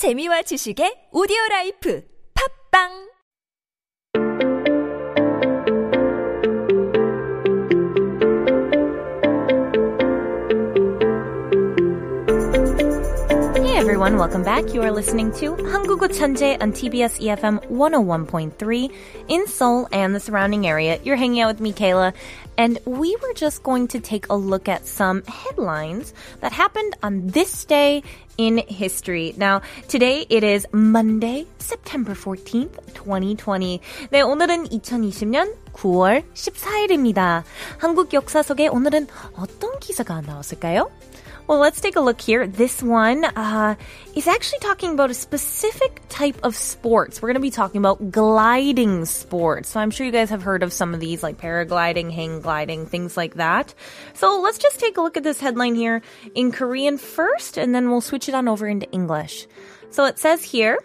재미와 지식의 오디오 라이프. 팝빵 everyone, welcome back. You are listening to 한국어 천재 on TBS EFM 101.3 in Seoul and the surrounding area. You're hanging out with me, Kayla, and we were just going to take a look at some headlines that happened on this day in history. Now, today it is Monday, September 14th, 2020. 네, 오늘은 2020년 9월 14일입니다. 한국 역사 속에 오늘은 어떤 기사가 나왔을까요? Well, let's take a look here. This one uh, is actually talking about a specific type of sports. We're going to be talking about gliding sports. So I'm sure you guys have heard of some of these, like paragliding, hang gliding, things like that. So let's just take a look at this headline here in Korean first, and then we'll switch it on over into English. So it says here,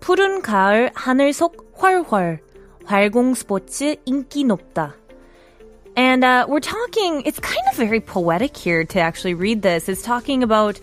푸른 가을 하늘 속 훨훨 활공 스포츠 인기 높다. And uh, we're talking, it's kind of very poetic here to actually read this. It's talking about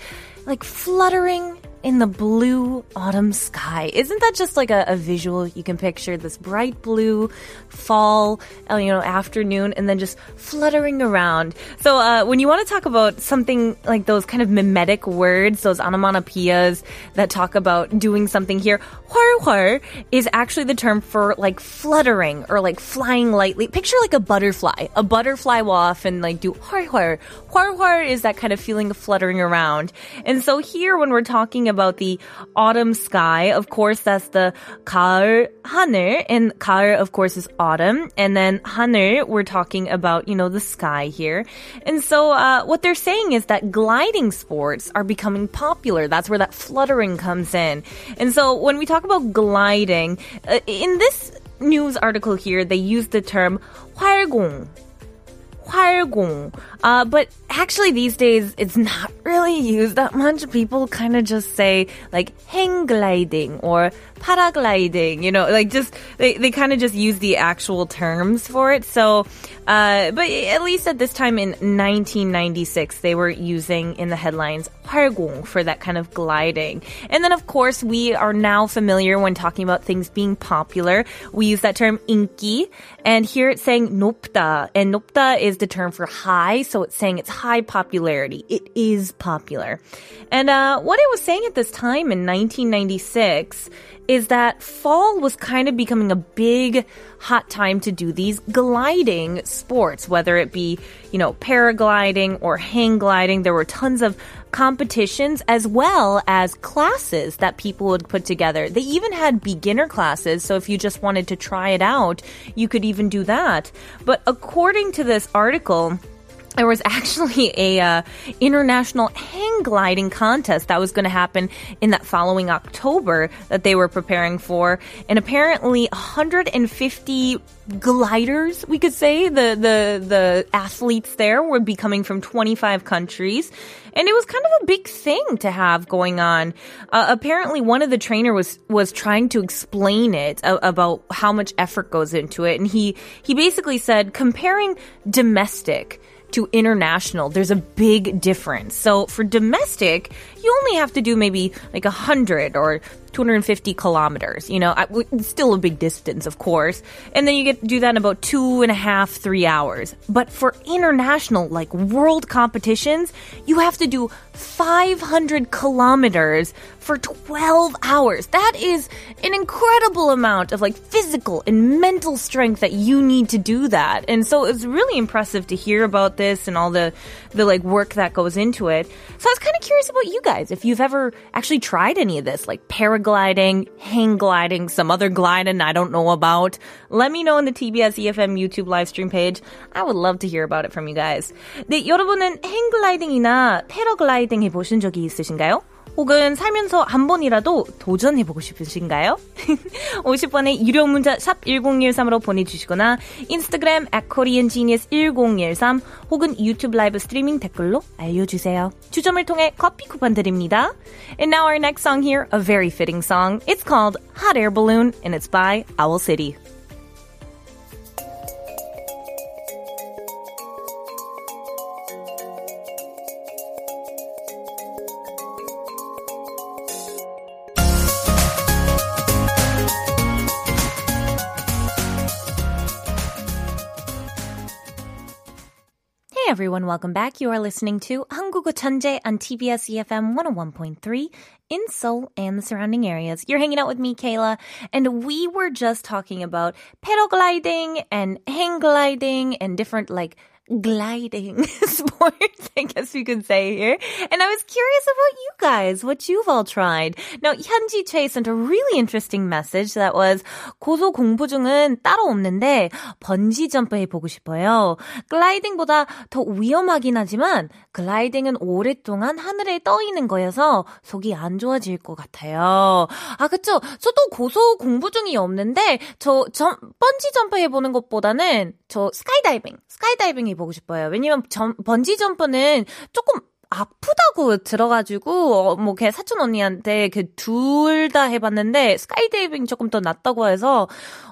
like fluttering in the blue autumn sky. Isn't that just like a, a, visual you can picture? This bright blue fall, uh, you know, afternoon, and then just fluttering around. So uh, when you want to talk about something like those kind of mimetic words, those onomatopoeias that talk about doing something here, huar huar is actually the term for like fluttering or like flying lightly. Picture like a butterfly. A butterfly waff often like do huar huar. Huar huar is that kind of feeling of fluttering around. And so here when we're talking about the autumn sky, of course that's the 가을 하늘 and 가을 of course is autumn and then 하늘 we're talking about, you know, the sky here. And so uh, what they're saying is that gliding sports are becoming popular. That's where that fluttering comes in. And so when we talk about gliding, uh, in this news article here, they use the term 활공. 활공. Uh, but actually these days it's not really used that much. People kind of just say like hang gliding or paragliding, you know, like just, they, they kind of just use the actual terms for it. So, uh, but at least at this time in 1996, they were using in the headlines 활공 for that kind of gliding. And then of course we are now familiar when talking about things being popular. We use that term 인기 and here it's saying 높다 and 높다 is the term for high. So it's saying it's high popularity. It is popular. And, uh, what it was saying at this time in 1996 is that fall was kind of becoming a big hot time to do these gliding sports, whether it be, you know, paragliding or hang gliding. There were tons of competitions as well as classes that people would put together. They even had beginner classes, so if you just wanted to try it out, you could even do that. But according to this article, there was actually a uh, international hang gliding contest that was going to happen in that following October that they were preparing for, and apparently 150 gliders, we could say, the the the athletes there would be coming from 25 countries. And it was kind of a big thing to have going on. Uh, apparently, one of the trainer was was trying to explain it about how much effort goes into it, and he he basically said comparing domestic to international, there's a big difference. So for domestic, you only have to do maybe like a hundred or 250 kilometers. You know, still a big distance, of course. And then you get to do that in about two and a half, three hours. But for international, like world competitions, you have to do 500 kilometers for 12 hours. That is an incredible amount of like physical and mental strength that you need to do that. And so it's really impressive to hear about this and all the, the like work that goes into it. So I was kind of curious about you guys, if you've ever actually tried any of this, like paragliding, hang gliding, some other gliding I don't know about. Let me know on the TBS EFM YouTube live stream page. I would love to hear about it from you guys. 네, 여러분은 hang gliding이나 paragliding 해보신 적이 있으신가요? 혹은 살면서 한 번이라도 도전해보고 싶으신가요? 50번의 유료 문자 샵 1013으로 보내주시거나 인스타그램 at koreangenius1013 혹은 유튜브 라이브 스트리밍 댓글로 알려주세요. 추첨을 통해 커피 쿠폰 드립니다. And now our next song here, a very fitting song. It's called Hot Air Balloon and it's by Owl City. everyone, welcome back. You are listening to 한국어 천재 on TBS EFM 101.3 in Seoul and the surrounding areas. You're hanging out with me, Kayla, and we were just talking about paragliding and hang gliding and different like gliding sports, I guess you could say here. And I was curious about you guys, what you've all tried. Now, Hyunji Choi sent a really interesting message that was 고소 공부 중은 따로 없는데 번지 점프 해보고 싶어요. 글라이딩보다 더 위험하긴 하지만 글라이딩은 오랫동안 하늘에 떠 있는 거여서 속이 안 좋아질 것 같아요. 아, 그쵸. 저도 고소 공부 중이 없는데 저 점, 번지 점프 해보는 것보다는 저 스카이다이빙, 스카이다이빙 해보고 싶어요. 왜냐면 점, 번지 점프는 조금 아프다고 들어가지고 어, 뭐걔 사촌 언니한테 그둘 다 해봤는데 스카이다이빙 조금 더 낫다고 해서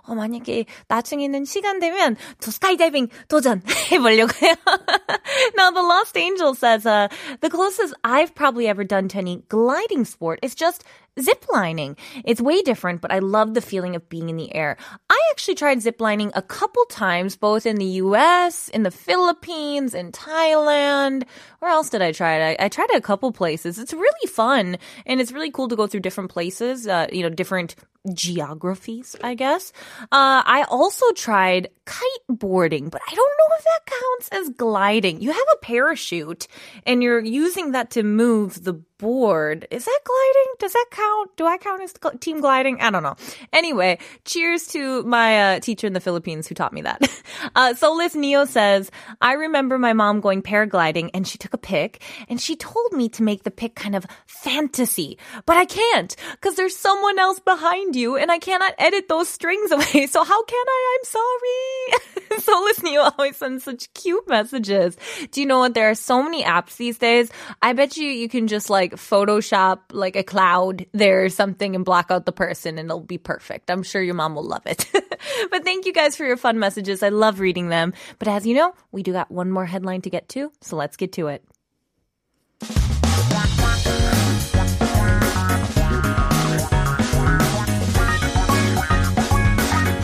어, 만약에 나중에는 시간 되면 저 스카이다이빙 도전 해보려고요. now the Lost Angel says uh, the closest I've probably ever done to any gliding sport is just ziplining. It's way different, but I love the feeling of being in the air. I actually tried ziplining a couple times, both in the US, in the Philippines, in Thailand. Where else did I try it? I, I tried it a couple places. It's really fun, and it's really cool to go through different places, uh, you know, different geographies, I guess. Uh, I also tried kiteboarding, but I don't know if that counts as gliding. You have a parachute and you're using that to move the board. Is that gliding? Does that count? Do I count as team gliding? I don't know. Anyway, cheers to my uh, teacher in the Philippines who taught me that. Uh, Soulless Neo says, I remember my mom going paragliding and she took a pic and she told me to make the pic kind of fantasy, but I can't because there's someone else behind you and I cannot edit those strings away. So how can I? I'm sorry. Soulless Neo always sends such cute messages. Do you know what? There are so many apps these days. I bet you you can just like Photoshop like a cloud there or something and block out the person and it'll be perfect. I'm sure your mom will love it. but thank you guys for your fun messages. I love reading them. But as you know, we do got one more headline to get to, so let's get to it.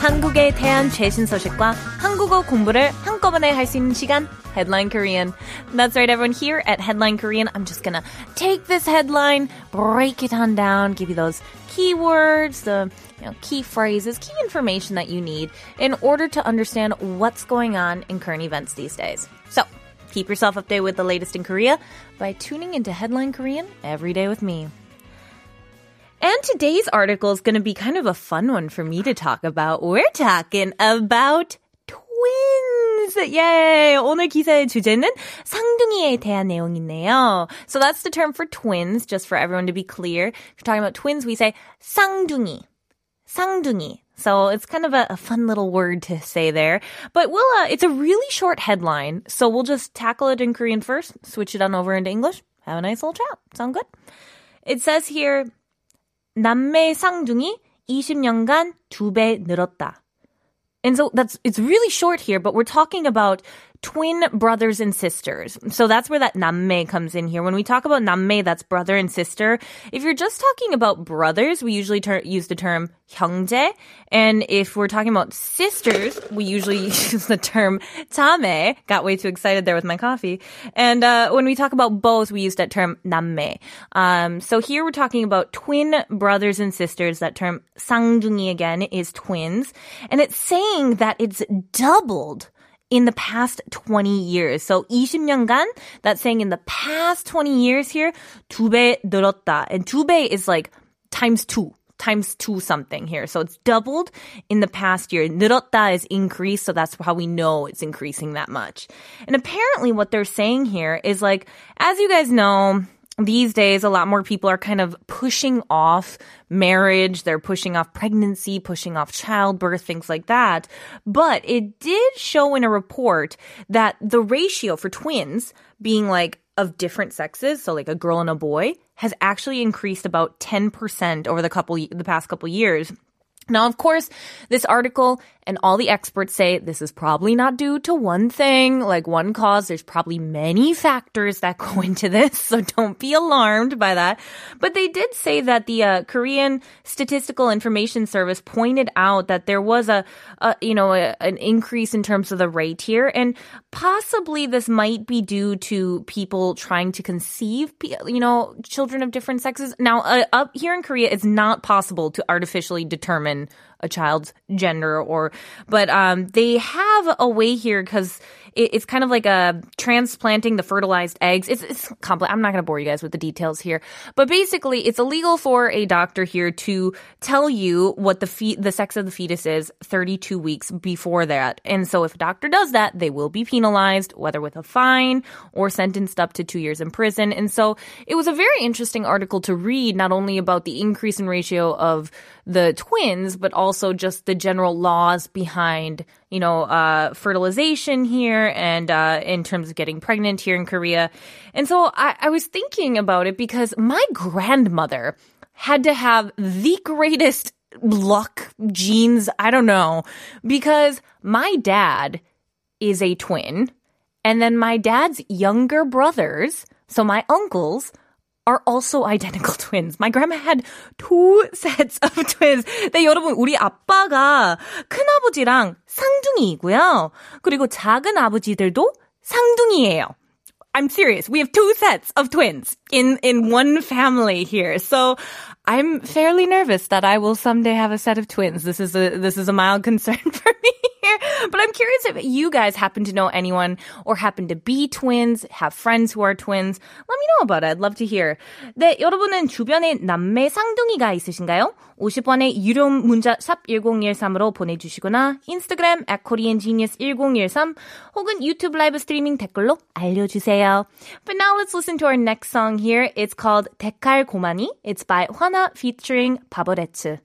한국에 대한 최신 소식과 한국어 공부를 한꺼번에 할 수 있는 시간 Headline Korean. That's right, everyone. Here at Headline Korean, I'm just gonna take this headline, break it on down, give you those keywords, the you know, key phrases, key information that you need in order to understand what's going on in current events these days. So, keep yourself updated with the latest in Korea by tuning into Headline Korean every day with me. And today's article is going to be kind of a fun one for me to talk about. We're talking about wins. Yay. 오늘 기사의 주제는 쌍둥이에 대한 내용이네요. So that's the term for twins, just for everyone to be clear. If you're talking about twins, we say 쌍둥이, 쌍둥이. So it's kind of a, a, fun little word to say there. But we'll, uh, it's a really short headline. So we'll just tackle it in Korean first, switch it on over into English. Have a nice little chat. Sound good? It says here, 남매 쌍둥이 20년간 두 배 늘었다. And so that's it's really short here, but we're talking about twin brothers and sisters. So that's where that namme comes in here. When we talk about namme, that's brother and sister. If you're just talking about brothers, we usually ter- use the term 형제, and if we're talking about sisters, we usually use the term tame. Got way too excited there with my coffee. And uh, when we talk about both, we use that term namme. Um, so here we're talking about twin brothers and sisters. That term 쌍둥이 again is twins, and it's saying that it's doubled in the past 20 years. So 20년간, that's saying in the past 20 years here, 두배 늘었다. And 두배 is like times two. Times two something here. So it's doubled in the past year. 늘었다 is increased, so that's how we know it's increasing that much. And apparently what they're saying here is like, as you guys know, these days, a lot more people are kind of pushing off marriage. They're pushing off pregnancy, pushing off childbirth, things like that. But it did show in a report that the ratio for twins being like of different sexes, so like a girl and a boy, has actually increased about 10% over the couple, the past couple years. Now, of course, this article and all the experts say this is probably not due to one thing, like one cause. There's probably many factors that go into this, so don't be alarmed by that. But they did say that the uh, Korean Statistical Information Service pointed out that there was a, a you know, a, an increase in terms of the rate here, and possibly this might be due to people trying to conceive, you know, children of different sexes. Now, uh, up here in Korea, it's not possible to artificially determine and a child's gender or but um they have a way here because it, it's kind of like a transplanting the fertilized eggs. It's, it's complex i'm not going to bore you guys with the details here but basically it's illegal for a doctor here to tell you what the fe- the sex of the fetus is 32 weeks before that. And so if a doctor does that they will be penalized whether with a fine or sentenced up to two years in prison. And so it was a very interesting article to read not only about the increase in ratio of the twins, but also just the general laws behind, you know, uh, fertilization here and uh, in terms of getting pregnant here in Korea. And so I, I was thinking about it because my grandmother had to have the greatest luck genes. I don't know, because my dad is a twin. And then my dad's younger brothers, so my uncles, are also identical twins. My grandma had two sets of twins. 네, 여러분, 우리 아빠가 큰아버지랑 쌍둥이이고요. 그리고 작은 아버지들도 쌍둥이에요. I'm serious. We have two sets of twins in, in one family here. So I'm fairly nervous that I will someday have a set of twins. This is a, this is a mild concern for me Here. But I'm curious if you guys happen to know anyone or happen to be twins, have friends who are twins. Let me know about it. I'd love to hear. 네, 여러분은 주변에 남매 쌍둥이가 있으신가요? 50원의 유료 문자 샵 1013으로 보내주시거나 인스타그램 at koreangenius1013 혹은 유튜브 라이브 스트리밍 댓글로 알려주세요. But now let's listen to our next song here. It's called 데칼 고마니. It's by Hwana featuring 바버레츠.